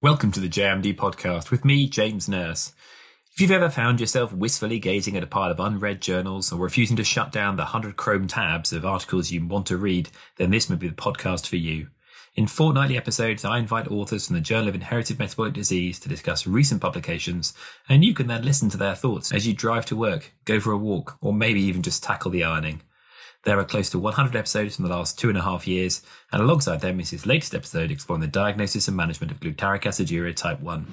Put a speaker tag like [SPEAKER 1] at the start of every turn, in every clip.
[SPEAKER 1] Welcome to the JIMD podcast with me, James Nurse. If you've ever found yourself wistfully gazing at a pile of unread journals or refusing to shut down the 100 Chrome tabs of articles you want to read, then this may be the podcast for you. In fortnightly episodes, I invite authors from the Journal of Inherited Metabolic Disease to discuss recent publications, and you can then listen to their thoughts as you drive to work, go for a walk, or maybe even just tackle the ironing. There are close to 100 episodes from the last two and a half years, and alongside them is his latest episode exploring the diagnosis and management of glutaric aciduria type 1.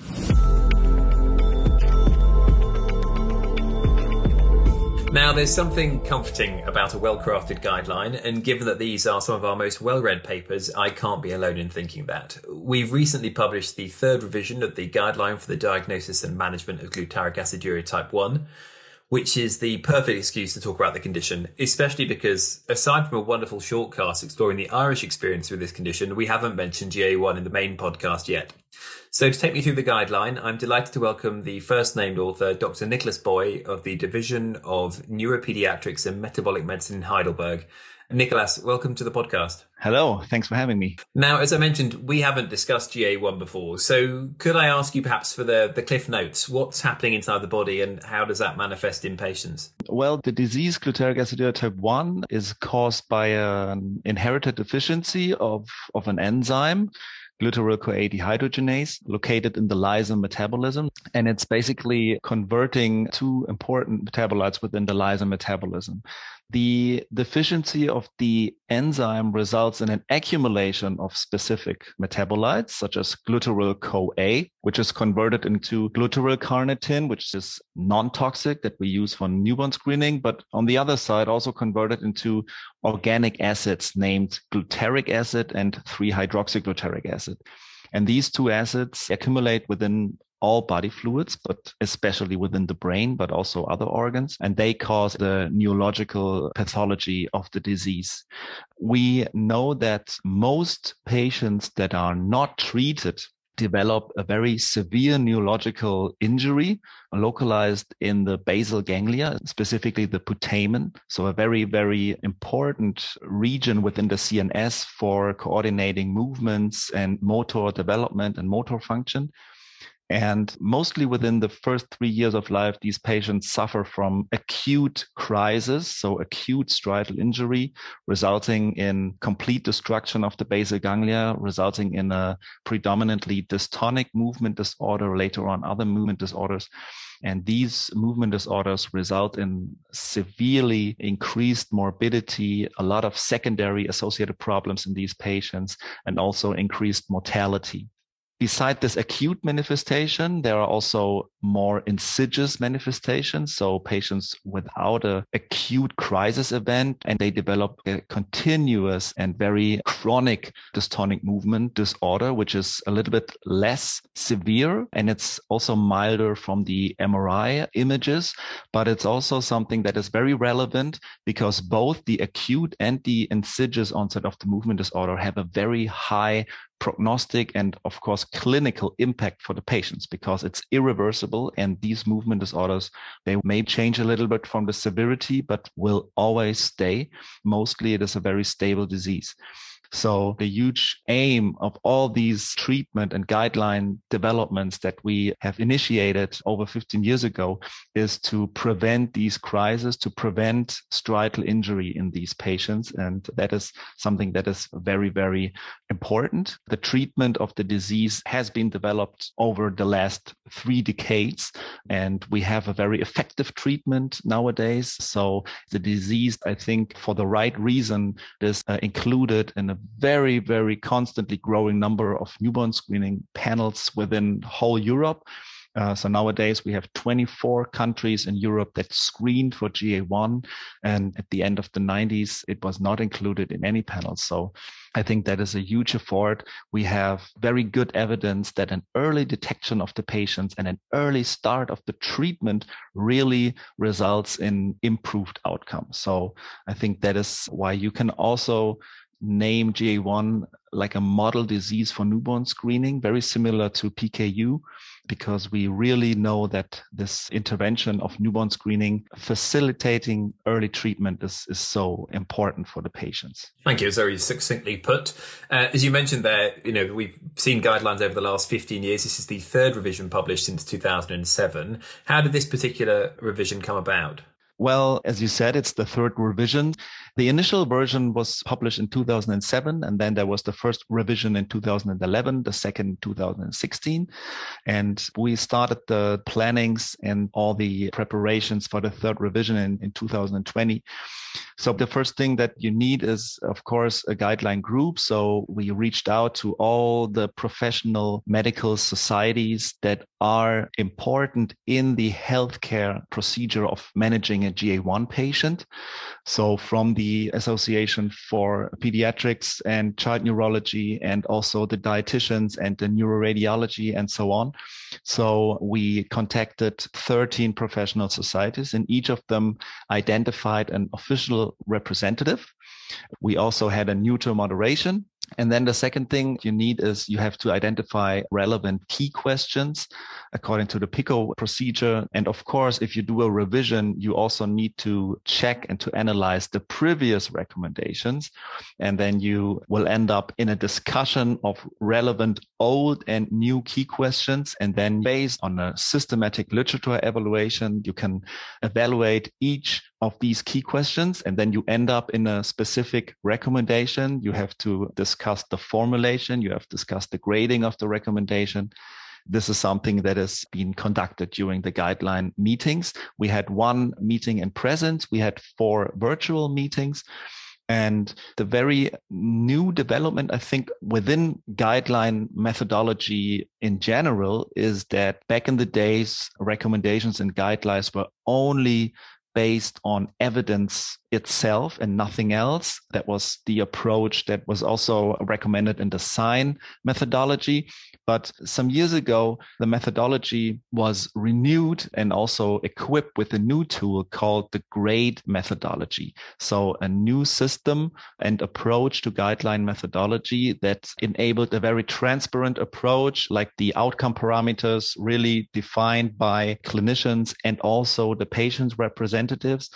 [SPEAKER 1] Now, there's something comforting about a well crafted guideline, and given that these are some of our most well read papers, I can't be alone in thinking that. We've recently published the third revision of the guideline for the diagnosis and management of glutaric aciduria type 1 which is the perfect excuse to talk about the condition, especially because aside from a wonderful shortcast exploring the Irish experience with this condition, we haven't mentioned GA1 in the main podcast yet. So to take me through the guideline, I'm delighted to welcome the first named author, Dr. Nikolas Boy of the Division of Neuropediatrics and Metabolic Medicine in Heidelberg, Nikolas, welcome to the podcast.
[SPEAKER 2] Hello, thanks for having me.
[SPEAKER 1] Now, as I mentioned, we haven't discussed GA1 before, so could I ask you perhaps for the, the cliff notes? What's happening inside the body and how does that manifest in patients?
[SPEAKER 2] Well, the disease glutaric aciduria type 1 is caused by an inherited deficiency of, of an enzyme glutaryl CoA dehydrogenase located in the lysine metabolism. And it's basically converting two important metabolites within the lysine metabolism. The deficiency of the enzyme results in an accumulation of specific metabolites, such as glutaryl CoA, which is converted into glutaryl carnitine, which is non-toxic that we use for newborn screening, but on the other side, also converted into organic acids named glutaric acid and 3-hydroxyglutaric acid. And these two acids accumulate within all body fluids, but especially within the brain, but also other organs. And they cause the neurological pathology of the disease. We know that most patients that are not treated develop a very severe neurological injury localized in the basal ganglia, specifically the putamen. So a very, very important region within the CNS for coordinating movements and motor development and motor function. And mostly within the first three years of life, these patients suffer from acute crisis, so acute striatal injury, resulting in complete destruction of the basal ganglia, resulting in a predominantly dystonic movement disorder, later on other movement disorders. And these movement disorders result in severely increased morbidity, a lot of secondary associated problems in these patients, and also increased mortality. Beside this acute manifestation, there are also more insidious manifestations. So patients without a acute crisis event and they develop a continuous and very chronic dystonic movement disorder, which is a little bit less severe. And it's also milder from the MRI images, but it's also something that is very relevant because both the acute and the insidious onset of the movement disorder have a very high prognostic and of course clinical impact for the patients because it's irreversible and these movement disorders they may change a little bit from the severity but will always stay. Mostly it is a very stable disease so the huge aim of all these treatment and guideline developments that we have initiated over 15 years ago is to prevent these crises, to prevent striatal injury in these patients. And that is something that is very, very important. The treatment of the disease has been developed over the last three decades, and we have a very effective treatment nowadays. So the disease, I think, for the right reason, is uh, included in a very, very constantly growing number of newborn screening panels within whole Europe. Uh, so nowadays we have 24 countries in Europe that screened for GA1. And at the end of the 90s, it was not included in any panel. So I think that is a huge effort. We have very good evidence that an early detection of the patients and an early start of the treatment really results in improved outcomes. So I think that is why you can also name GA1 like a model disease for newborn screening, very similar to PKU, because we really know that this intervention of newborn screening facilitating early treatment is, is so important for the patients.
[SPEAKER 1] Thank you. It's very succinctly put. Uh, as you mentioned there, you know, we've seen guidelines over the last 15 years. This is the third revision published since 2007. How did this particular revision come about?
[SPEAKER 2] Well, as you said, it's the third revision. The initial version was published in 2007, and then there was the first revision in 2011, the second in 2016. And we started the plannings and all the preparations for the third revision in, in 2020. So the first thing that you need is, of course, a guideline group. So we reached out to all the professional medical societies that are important in the healthcare procedure of managing a GA1 patient. So from the Association for Pediatrics and Child Neurology and also the dietitians and the neuroradiology and so on. So we contacted 13 professional societies and each of them identified an official representative. We also had a neutral moderation and then the second thing you need is you have to identify relevant key questions according to the PICO procedure. And of course, if you do a revision, you also need to check and to analyze the previous recommendations. And then you will end up in a discussion of relevant old and new key questions. And then based on a systematic literature evaluation, you can evaluate each of these key questions. And then you end up in a specific recommendation. You have to discuss the formulation. You have discussed the grading of the recommendation. This is something that has been conducted during the guideline meetings. We had one meeting in presence. We had four virtual meetings. And the very new development, I think, within guideline methodology in general is that back in the days, recommendations and guidelines were only based on evidence itself and nothing else. That was the approach that was also recommended in the SIGN methodology. But some years ago, the methodology was renewed and also equipped with a new tool called the GRADE methodology. So a new system and approach to guideline methodology that enabled a very transparent approach, like the outcome parameters really defined by clinicians and also the patient's representatives.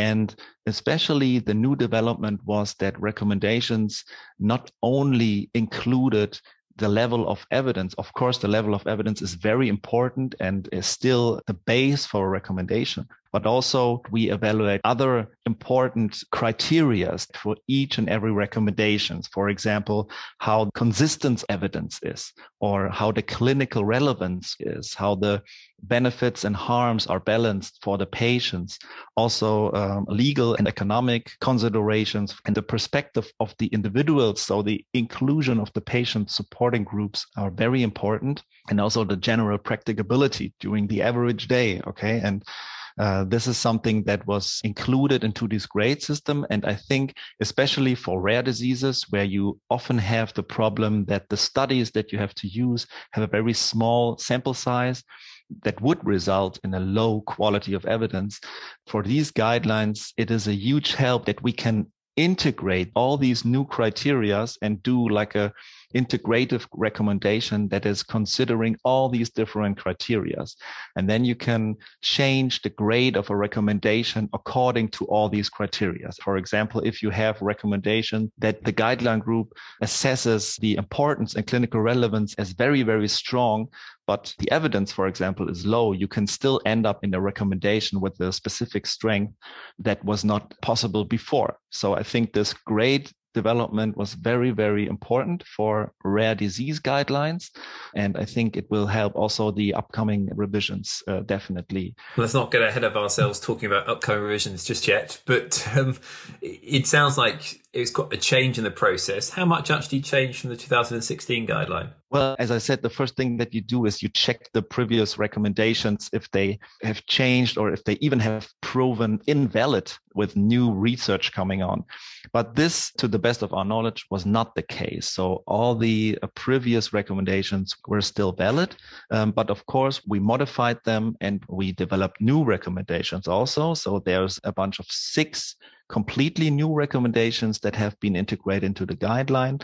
[SPEAKER 2] And especially the new development was that recommendations not only included the level of evidence. Of course, the level of evidence is very important and is still the base for a recommendation but also we evaluate other important criteria for each and every recommendations. For example, how consistent evidence is, or how the clinical relevance is, how the benefits and harms are balanced for the patients, also um, legal and economic considerations, and the perspective of the individuals. So the inclusion of the patient supporting groups are very important, and also the general practicability during the average day. Okay, and uh, this is something that was included into this grade system. And I think, especially for rare diseases, where you often have the problem that the studies that you have to use have a very small sample size, that would result in a low quality of evidence. For these guidelines, it is a huge help that we can integrate all these new criterias and do like a integrative recommendation that is considering all these different criterias. And then you can change the grade of a recommendation according to all these criterias. For example, if you have recommendation that the guideline group assesses the importance and clinical relevance as very, very strong, but the evidence, for example, is low, you can still end up in a recommendation with a specific strength that was not possible before. So I think this grade development was very, very important for rare disease guidelines. And I think it will help also the upcoming revisions, uh, definitely.
[SPEAKER 1] Let's not get ahead of ourselves talking about upcoming revisions just yet, but um, it sounds like it's got a change in the process. How much actually changed from the 2016 guideline?
[SPEAKER 2] Well, as I said, the first thing that you do is you check the previous recommendations if they have changed or if they even have proven invalid with new research coming on. But this, to the best of our knowledge, was not the case. So all the uh, previous recommendations were still valid. Um, but of course, we modified them and we developed new recommendations also. So there's a bunch of six completely new recommendations that have been integrated into the guideline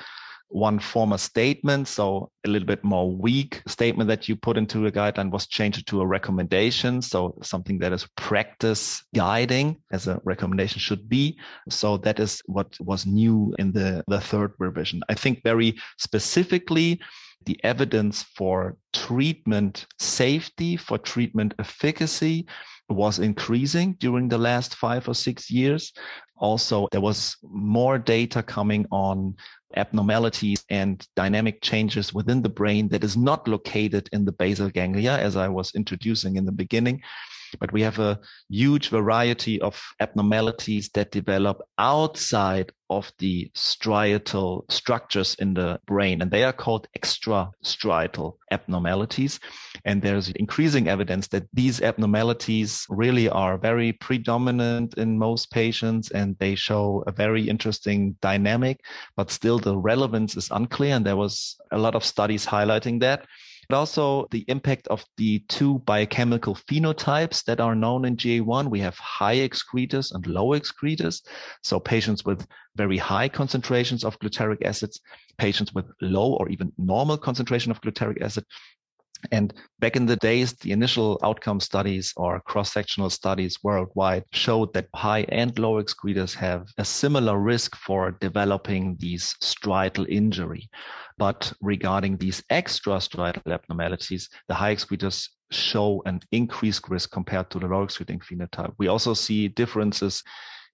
[SPEAKER 2] one former statement, so a little bit more weak statement that you put into a guideline was changed to a recommendation. So something that is practice guiding as a recommendation should be. So that is what was new in the, the third revision. I think very specifically, the evidence for treatment safety, for treatment efficacy was increasing during the last five or six years. Also, there was more data coming on abnormalities and dynamic changes within the brain that is not located in the basal ganglia, as I was introducing in the beginning. But we have a huge variety of abnormalities that develop outside of the striatal structures in the brain, and they are called extrastriatal abnormalities. And there's increasing evidence that these abnormalities really are very predominant in most patients, and they show a very interesting dynamic, but still the relevance is unclear. And there was a lot of studies highlighting that but also the impact of the two biochemical phenotypes that are known in GA1. We have high excretors and low excretors. So patients with very high concentrations of glutaric acids, patients with low or even normal concentration of glutaric acid, and back in the days, the initial outcome studies or cross sectional studies worldwide showed that high and low excretors have a similar risk for developing these striatal injury. But regarding these extra extrastriatal abnormalities, the high excretors show an increased risk compared to the low excreting phenotype. We also see differences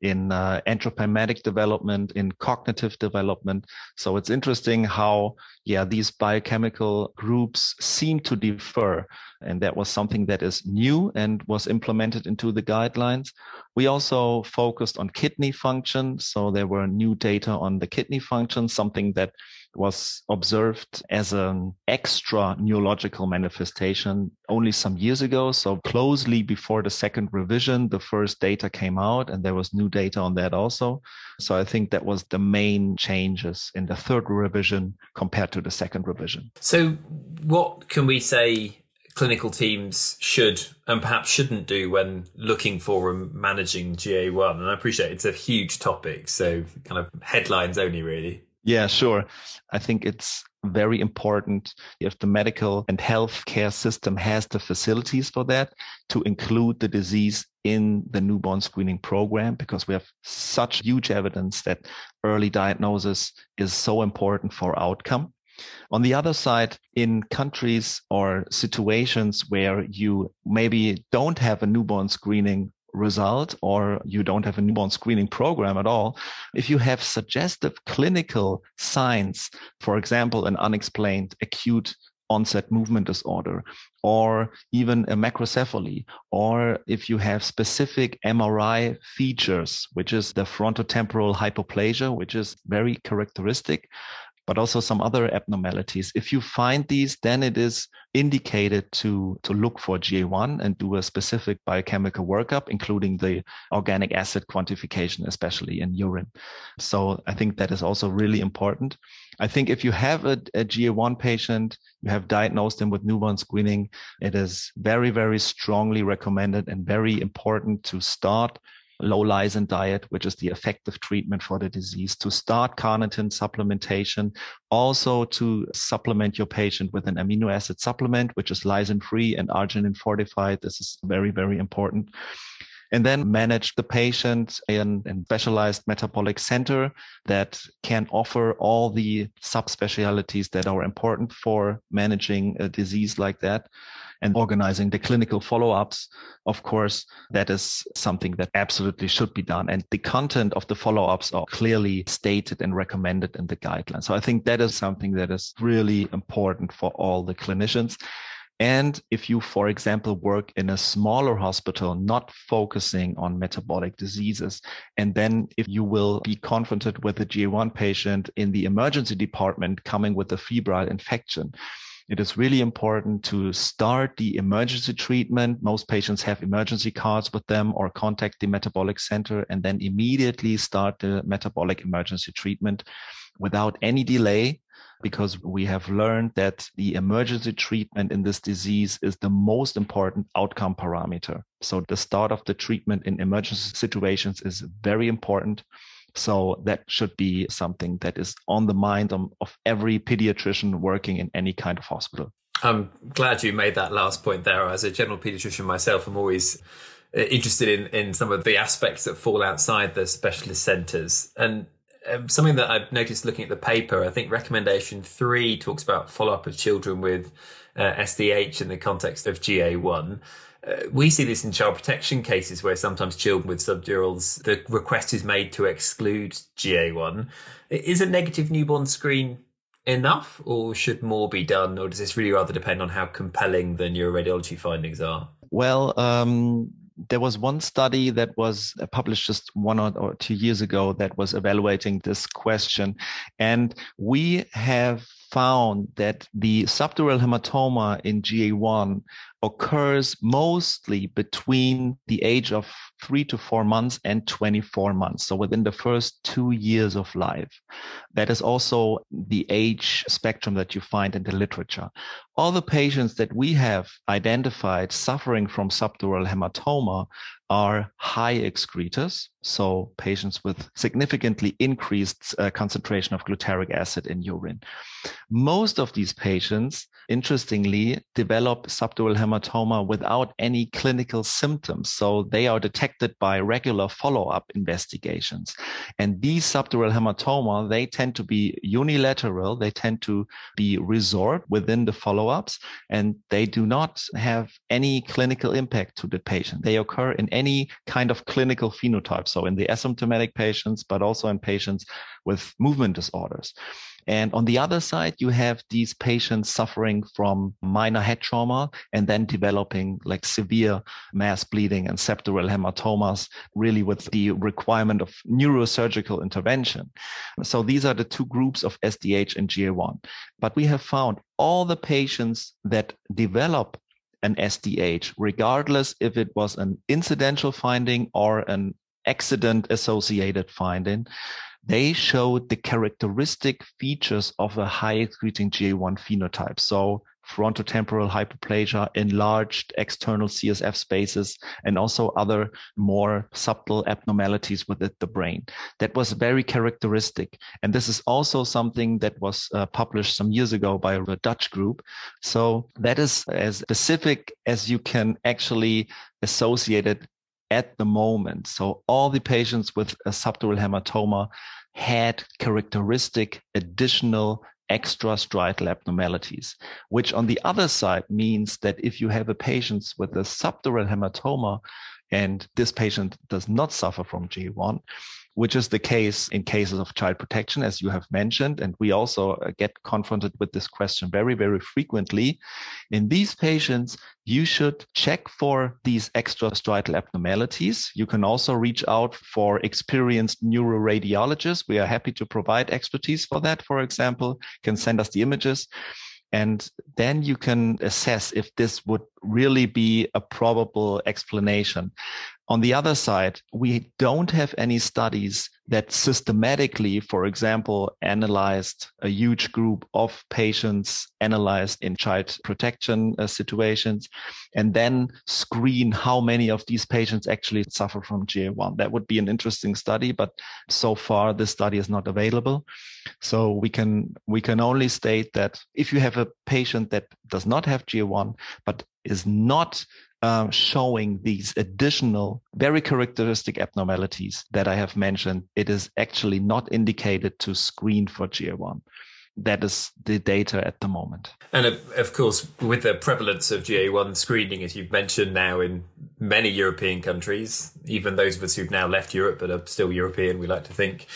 [SPEAKER 2] in uh, anthropometric development, in cognitive development. So it's interesting how, yeah, these biochemical groups seem to differ. And that was something that is new and was implemented into the guidelines. We also focused on kidney function. So there were new data on the kidney function, something that was observed as an extra neurological manifestation only some years ago. So closely before the second revision, the first data came out and there was new data on that also. So I think that was the main changes in the third revision compared to the second revision.
[SPEAKER 1] So what can we say clinical teams should and perhaps shouldn't do when looking for and managing GA1? And I appreciate it's a huge topic, so kind of headlines only really.
[SPEAKER 2] Yeah, sure. I think it's very important if the medical and healthcare system has the facilities for that to include the disease in the newborn screening program because we have such huge evidence that early diagnosis is so important for outcome. On the other side, in countries or situations where you maybe don't have a newborn screening result or you don't have a newborn screening program at all, if you have suggestive clinical signs, for example, an unexplained acute onset movement disorder, or even a macrocephaly, or if you have specific MRI features, which is the frontotemporal hypoplasia, which is very characteristic, but also some other abnormalities. If you find these, then it is indicated to, to look for GA1 and do a specific biochemical workup, including the organic acid quantification, especially in urine. So I think that is also really important. I think if you have a, a GA1 patient, you have diagnosed them with newborn screening, it is very, very strongly recommended and very important to start low lysin diet, which is the effective treatment for the disease, to start carnitine supplementation, also to supplement your patient with an amino acid supplement, which is lysin free and arginine fortified. This is very, very important and then manage the patient in a specialized metabolic center that can offer all the subspecialties that are important for managing a disease like that and organizing the clinical follow-ups of course that is something that absolutely should be done. And the content of the follow-ups are clearly stated and recommended in the guidelines. So i think that is something that is really important for all the clinicians. And if you, for example, work in a smaller hospital, not focusing on metabolic diseases, and then if you will be confronted with a GA1 patient in the emergency department coming with a febrile infection, it is really important to start the emergency treatment. Most patients have emergency cards with them or contact the metabolic center and then immediately start the metabolic emergency treatment without any delay because we have learned that the emergency treatment in this disease is the most important outcome parameter. So the start of the treatment in emergency situations is very important. So that should be something that is on the mind of, of every pediatrician working in any kind of hospital.
[SPEAKER 1] I'm glad you made that last point there. As a general pediatrician myself, I'm always uh, interested in, in some of the aspects that fall outside the specialist centres. And um, something that I've noticed looking at the paper, I think recommendation three talks about follow up of children with uh, SDH in the context of GA1. Uh, we see this in child protection cases where sometimes children with subdurals, the request is made to exclude GA1. Is a negative newborn screen enough or should more be done? Or does this really rather depend on how compelling the neuroradiology findings are?
[SPEAKER 2] Well, um, there was one study that was published just one or two years ago that was evaluating this question. And we have found that the subdural hematoma in GA1 occurs mostly between the age of three to four months and 24 months. So within the first two years of life. That is also the age spectrum that you find in the literature. All the patients that we have identified suffering from subdural hematoma are high excretors, so patients with significantly increased uh, concentration of glutaric acid in urine. Most of these patients, interestingly, develop subdural hematoma without any clinical symptoms. So they are detected by regular follow-up investigations. And these subdural hematoma, they tend to be unilateral. They tend to be resorbed within the follow-ups and they do not have any clinical impact to the patient. They occur in any kind of clinical phenotype. So in the asymptomatic patients, but also in patients with movement disorders. And on the other side, you have these patients suffering from minor head trauma and then developing like severe mass bleeding and subdural hematomas, really with the requirement of neurosurgical intervention. So these are the two groups of SDH and GA1. But we have found all the patients that develop an SDH, regardless if it was an incidental finding or an accident associated finding, they showed the characteristic features of a high excreting GA1 phenotype. So frontotemporal hyperplasia, enlarged external CSF spaces, and also other more subtle abnormalities within the brain. That was very characteristic. And this is also something that was uh, published some years ago by a Dutch group. So that is as specific as you can actually associate it at the moment. So all the patients with a subdural hematoma had characteristic additional extrastriatal abnormalities, which on the other side means that if you have a patient with a subdural hematoma and this patient does not suffer from GA1, which is the case in cases of child protection, as you have mentioned. And we also uh, get confronted with this question very, very frequently. In these patients, you should check for these extrastriatal abnormalities. You can also reach out for experienced neuroradiologists. We are happy to provide expertise for that, for example, can send us the images. And then you can assess if this would really be a probable explanation. On the other side, we don't have any studies that systematically, for example, analyzed a huge group of patients analyzed in child protection uh, situations and then screen how many of these patients actually suffer from GA1. That would be an interesting study, but so far this study is not available. So we can we can only state that if you have a patient that does not have GA1 but is not uh, showing these additional, very characteristic abnormalities that I have mentioned, it is actually not indicated to screen for GA1. That is the data at the moment.
[SPEAKER 1] And of, of course, with the prevalence of GA1 screening, as you've mentioned now in many European countries, even those of us who've now left Europe but are still European, we like to think,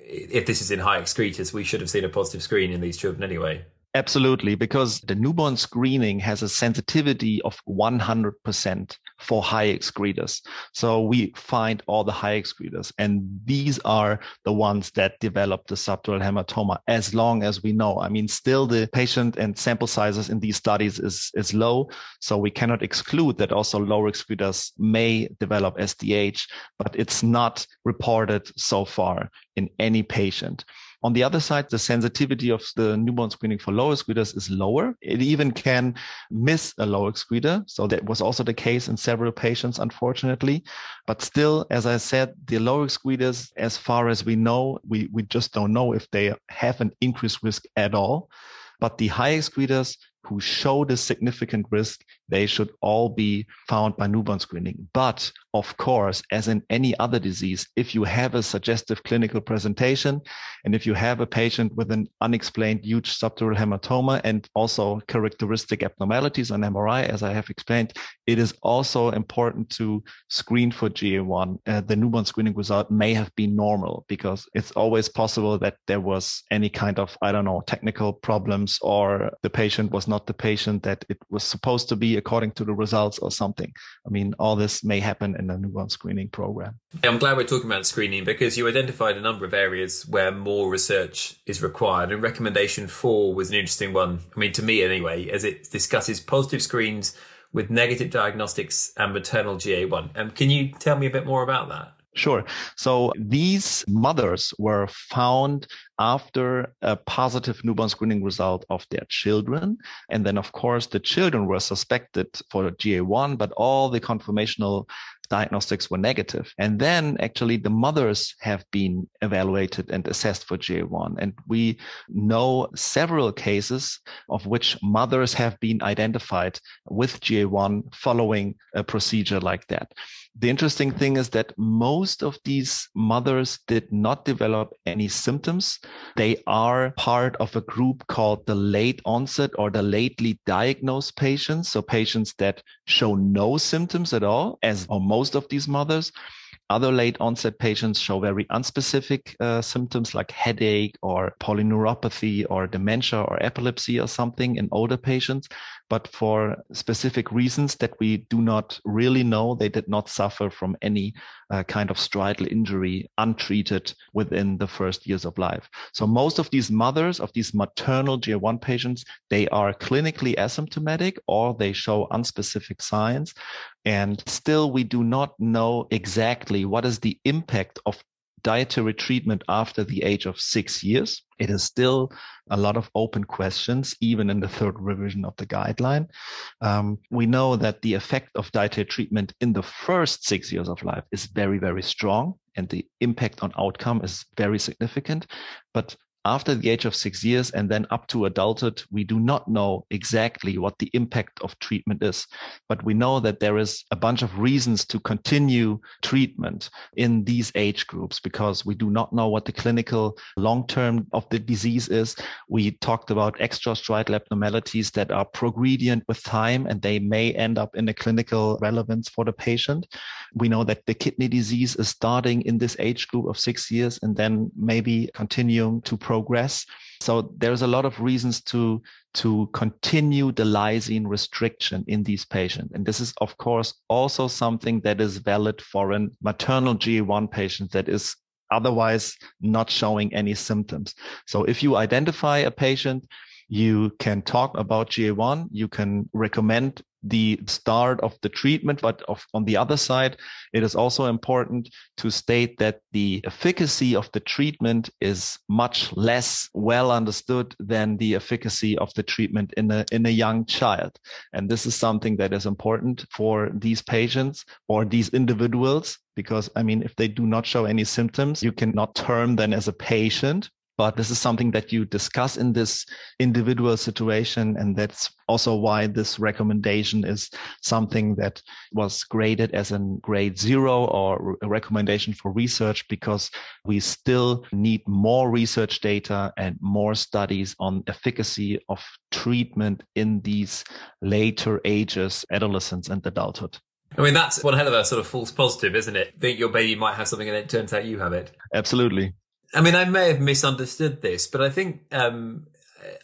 [SPEAKER 1] if this is in high excretors, we should have seen a positive screen in these children anyway.
[SPEAKER 2] Absolutely, because the newborn screening has a sensitivity of 100% for high excretors. So we find all the high excretors, and these are the ones that develop the subdural hematoma as long as we know. I mean, still the patient and sample sizes in these studies is, is low. So we cannot exclude that also lower excretors may develop SDH, but it's not reported so far in any patient. On the other side, the sensitivity of the newborn screening for low excreters is lower. It even can miss a low excreter. So that was also the case in several patients, unfortunately. But still, as I said, the low excreters, as far as we know, we, we just don't know if they have an increased risk at all. But the high excreters who show the significant risk, they should all be found by newborn screening. But of course, as in any other disease, if you have a suggestive clinical presentation and if you have a patient with an unexplained huge subdural hematoma and also characteristic abnormalities on MRI, as I have explained, it is also important to screen for GA1. Uh, the newborn screening result may have been normal because it's always possible that there was any kind of, I don't know, technical problems or the patient was not the patient that it was supposed to be according to the results or something. I mean, all this may happen in a newborn screening program.
[SPEAKER 1] I'm glad we're talking about screening because you identified a number of areas where more research is required. And recommendation four was an interesting one. I mean, to me anyway, as it discusses positive screens with negative diagnostics and maternal GA1. Um, can you tell me a bit more about that?
[SPEAKER 2] Sure. So these mothers were found after a positive newborn screening result of their children. And then, of course, the children were suspected for GA1, but all the conformational diagnostics were negative. And then actually the mothers have been evaluated and assessed for GA1. And we know several cases of which mothers have been identified with GA1 following a procedure like that. The interesting thing is that most of these mothers did not develop any symptoms. They are part of a group called the late onset or the lately diagnosed patients. So patients that show no symptoms at all, as are most of these mothers. Other late onset patients show very unspecific uh, symptoms like headache or polyneuropathy or dementia or epilepsy or something in older patients. But for specific reasons that we do not really know, they did not suffer from any uh, kind of striatal injury untreated within the first years of life. So most of these mothers of these maternal GA1 patients, they are clinically asymptomatic or they show unspecific signs. And still, we do not know exactly what is the impact of dietary treatment after the age of six years. It is still a lot of open questions, even in the third revision of the guideline. Um, we know that the effect of dietary treatment in the first six years of life is very, very strong, and the impact on outcome is very significant. But after the age of six years and then up to adulthood, we do not know exactly what the impact of treatment is. But we know that there is a bunch of reasons to continue treatment in these age groups because we do not know what the clinical long term of the disease is. We talked about extra extrastriatal abnormalities that are progredient with time and they may end up in a clinical relevance for the patient. We know that the kidney disease is starting in this age group of six years and then maybe continuing to progress. So there's a lot of reasons to to continue the lysine restriction in these patients. And this is, of course, also something that is valid for a maternal GA1 patient that is otherwise not showing any symptoms. So if you identify a patient, you can talk about GA1, you can recommend the start of the treatment. But of, on the other side, it is also important to state that the efficacy of the treatment is much less well understood than the efficacy of the treatment in a, in a young child. And this is something that is important for these patients or these individuals because I mean, if they do not show any symptoms, you cannot term them as a patient but this is something that you discuss in this individual situation and that's also why this recommendation is something that was graded as a grade zero or a recommendation for research because we still need more research data and more studies on efficacy of treatment in these later ages adolescence and adulthood
[SPEAKER 1] I mean, that's one hell of a sort of false positive, isn't it? Think your baby might have something and it turns out you have it.
[SPEAKER 2] Absolutely.
[SPEAKER 1] I mean, I may have misunderstood this, but I think um,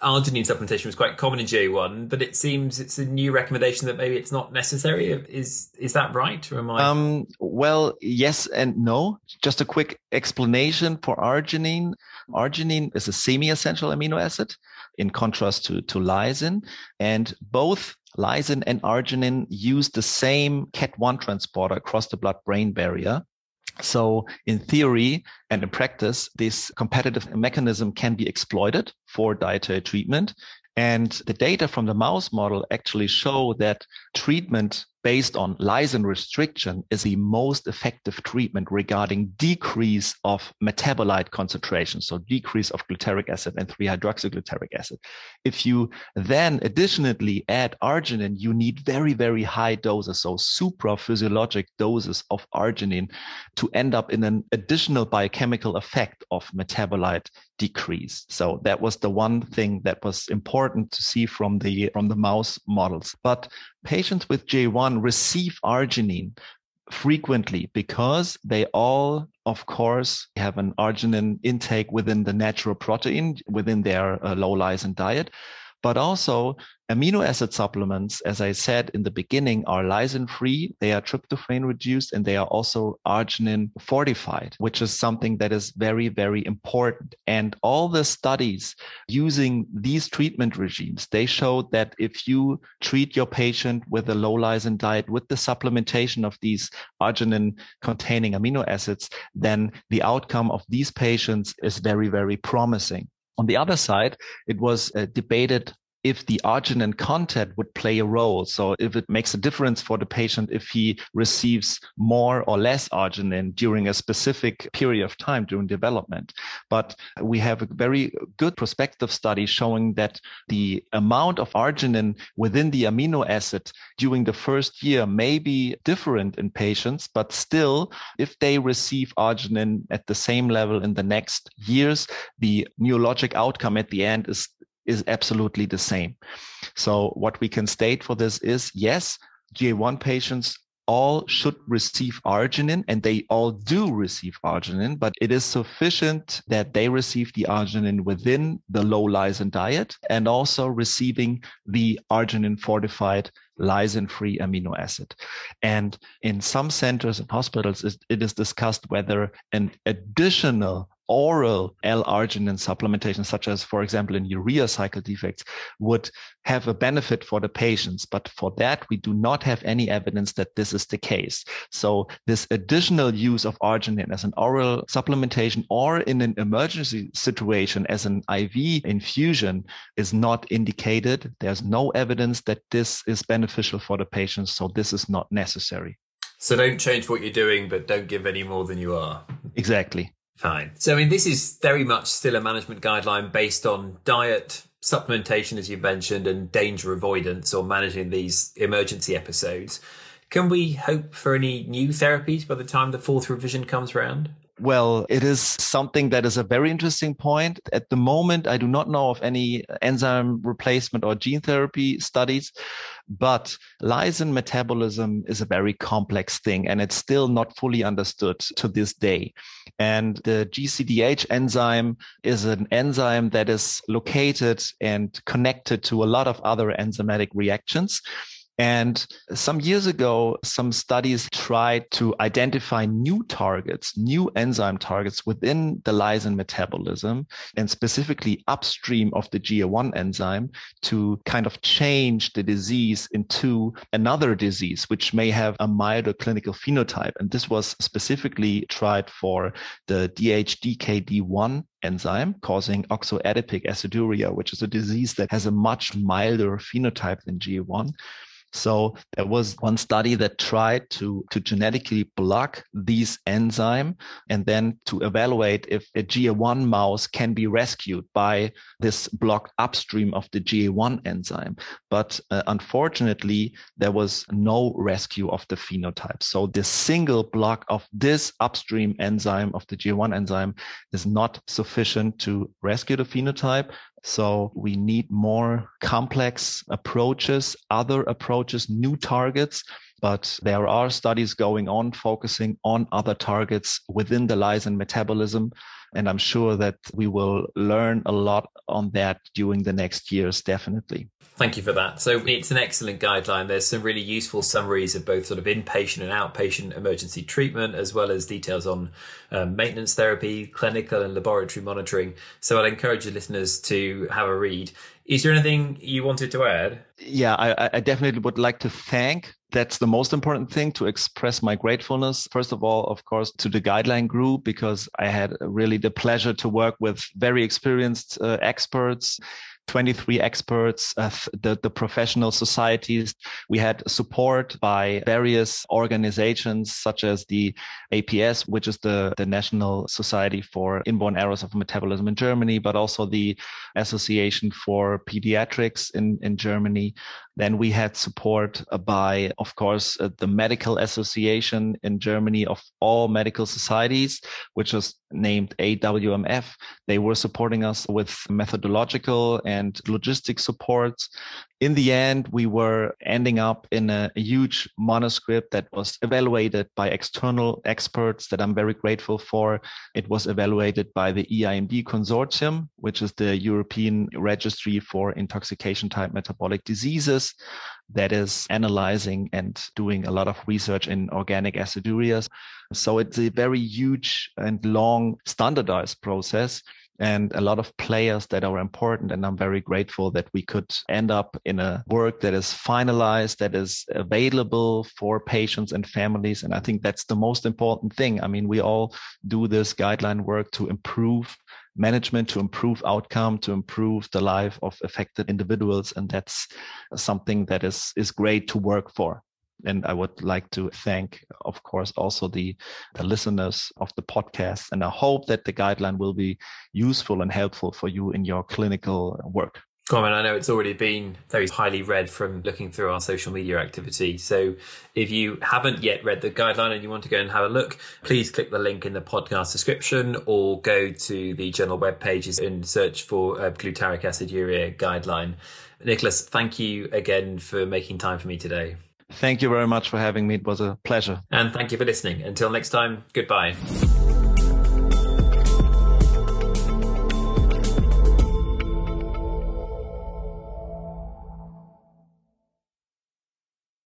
[SPEAKER 1] arginine supplementation was quite common in GA1, but it seems it's a new recommendation that maybe it's not necessary. Is is that right, or am I?
[SPEAKER 2] Um, well, yes and no. Just a quick explanation for arginine. Arginine is a semi-essential amino acid, in contrast to to lysine, and both lysine and arginine use the same CAT1 transporter across the blood-brain barrier So in theory and in practice, this competitive mechanism can be exploited for dietary treatment. And the data from the mouse model actually show that treatment based on lysin restriction is the most effective treatment regarding decrease of metabolite concentration, so decrease of glutaric acid and 3-hydroxyglutaric acid. If you then additionally add arginine, you need very, very high doses, so supraphysiologic doses of arginine to end up in an additional biochemical effect of metabolite decrease. So that was the one thing that was important to see from the from the mouse models. But patients with GA1 receive arginine frequently because they all of course have an arginine intake within the natural protein within their uh, low lysin diet but also amino acid supplements, as I said in the beginning, are lysin free. They are tryptophan reduced and they are also arginine fortified, which is something that is very, very important. And all the studies using these treatment regimes, they showed that if you treat your patient with a low lysin diet with the supplementation of these arginine containing amino acids, then the outcome of these patients is very, very promising. On the other side, it was uh, debated if the arginine content would play a role. So if it makes a difference for the patient if he receives more or less arginine during a specific period of time during development. But we have a very good prospective study showing that the amount of arginine within the amino acid during the first year may be different in patients, but still, if they receive arginine at the same level in the next years, the neurologic outcome at the end is is absolutely the same. So what we can state for this is yes, GA1 patients all should receive arginine and they all do receive arginine, but it is sufficient that they receive the arginine within the low lysin diet and also receiving the arginine fortified lysin free amino acid. And in some centers and hospitals, it is discussed whether an additional oral L-arginine supplementation, such as, for example, in urea cycle defects, would have a benefit for the patients. But for that, we do not have any evidence that this is the case. So this additional use of arginine as an oral supplementation or in an emergency situation as an IV infusion is not indicated. There's no evidence that this is beneficial for the patients. So this is not necessary.
[SPEAKER 1] So don't change what you're doing, but don't give any more than you are.
[SPEAKER 2] Exactly.
[SPEAKER 1] Fine. So, I mean, this is very much still a management guideline based on diet, supplementation, as you mentioned, and danger avoidance or managing these emergency episodes. Can we hope for any new therapies by the time the fourth revision comes around?
[SPEAKER 2] Well, it is something that is a very interesting point. At the moment, I do not know of any enzyme replacement or gene therapy studies, but lysin metabolism is a very complex thing and it's still not fully understood to this day. And the GCDH enzyme is an enzyme that is located and connected to a lot of other enzymatic reactions. And some years ago, some studies tried to identify new targets, new enzyme targets within the lysin metabolism, and specifically upstream of the GA1 enzyme to kind of change the disease into another disease, which may have a milder clinical phenotype. And this was specifically tried for the DHTKD1 enzyme causing oxoadipic aciduria, which is a disease that has a much milder phenotype than GA1. So there was one study that tried to, to genetically block these enzyme and then to evaluate if a GA1 mouse can be rescued by this block upstream of the GA1 enzyme. But uh, unfortunately, there was no rescue of the phenotype. So the single block of this upstream enzyme of the GA1 enzyme is not sufficient to rescue the phenotype. So we need more complex approaches, other approaches, new targets. But there are studies going on focusing on other targets within the lysin metabolism. And I'm sure that we will learn a lot on that during the next years, definitely.
[SPEAKER 1] Thank you for that. So it's an excellent guideline. There's some really useful summaries of both sort of inpatient and outpatient emergency treatment, as well as details on um, maintenance therapy, clinical and laboratory monitoring. So I'd encourage the listeners to have a read. Is there anything you wanted to add?
[SPEAKER 2] Yeah, I, I definitely would like to thank that's the most important thing to express my gratefulness. First of all, of course, to the guideline group, because I had really the pleasure to work with very experienced uh, experts 23 experts, uh, the, the professional societies. We had support by various organizations such as the APS, which is the, the National Society for Inborn Errors of Metabolism in Germany, but also the Association for Pediatrics in, in Germany. Then we had support by, of course, uh, the Medical Association in Germany of all medical societies, which was named AWMF. They were supporting us with methodological and logistic support. In the end, we were ending up in a, a huge manuscript that was evaluated by external experts that I'm very grateful for. It was evaluated by the EIMD consortium, which is the European Registry for Intoxication Type Metabolic Diseases that is analyzing and doing a lot of research in organic acidurias. So it's a very huge and long standardized process and a lot of players that are important. And I'm very grateful that we could end up in a work that is finalized, that is available for patients and families. And I think that's the most important thing. I mean, we all do this guideline work to improve management to improve outcome to improve the life of affected individuals and that's something that is is great to work for and I would like to thank, of course, also the, the, listeners of the podcast. And I hope that the guideline will be useful and helpful for you in your clinical work.
[SPEAKER 1] Comment, I know it's already been very highly read from looking through our social media activity. So if you haven't yet read the guideline and you want to go and have a look, please click the link in the podcast description or go to the journal web pages and search for a glutaric aciduria guideline. Nikolas, thank you again for making time for me today.
[SPEAKER 2] Thank you very much for having me. It was a pleasure.
[SPEAKER 1] And thank you for listening. Until next time, goodbye.